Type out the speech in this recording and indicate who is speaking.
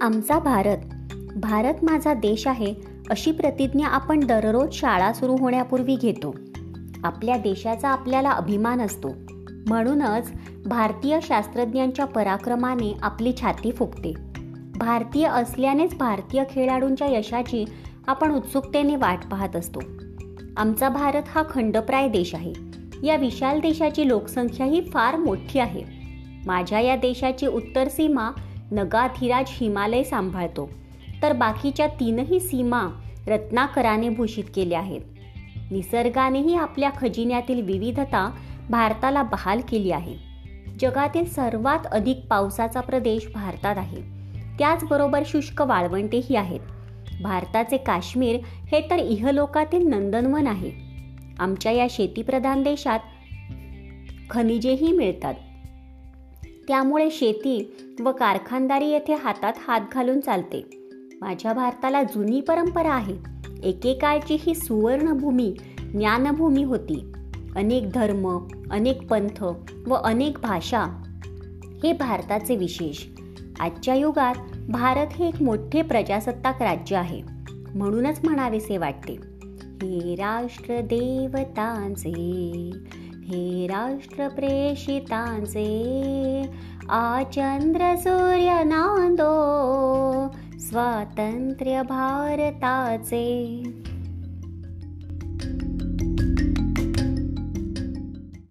Speaker 1: आमचा भारत. भारत माझा देश आहे अशी प्रतिज्ञा आपण दररोज शाळा सुरू होण्यापूर्वी घेतो. आपल्या देशाचा आपल्याला अभिमान असतो. म्हणूनच भारतीय शास्त्रज्ञांच्या पराक्रमाने आपली छाती फुगते. भारतीय असल्यानेच भारतीय खेळाडूंच्या यशाची आपण उत्सुकतेने वाट पाहत असतो. आमचा भारत हा खंडप्राय देश आहे. या विशाल देशाची लोकसंख्या ही फार मोठी आहे. माझ्या या देशाची उत्तर सीमा नगाधिराज हिमालय सांभाळतो. तर बाकीच्या तीनही सीमा रत्नाकराने भूषित केल्या आहेत. निसर्गानेही आपल्या खजिन्यातील विविधता भारताला बहाल केली आहे. जगातील सर्वात अधिक पावसाचा प्रदेश भारतात आहे. त्याचबरोबर शुष्क वाळवंटेही आहेत. भारताचे काश्मीर हे तर इहलोकातील नंदनवन आहे. आमच्या या शेतीप्रधान देशात खनिजेही मिळतात. त्यामुळे शेती व कारखानदारी येथे हातात हात घालून चालते. माझ्या भारताला जुनी परंपरा आहे. एकेकाळची ही सुवर्णभूमी ज्ञानभूमी होती. अनेक धर्म अनेक पंथ व अनेक भाषा हे भारताचे विशेष. आजच्या युगात भारत हे एक मोठे प्रजासत्ताक राज्य आहे. म्हणूनच म्हणावेसे वाटते. हे राष्ट्र देवतांचे हे राष्ट्र प्रेषितांचे आचंद्र सूर्य नांदो स्वातंत्र्य भारताचे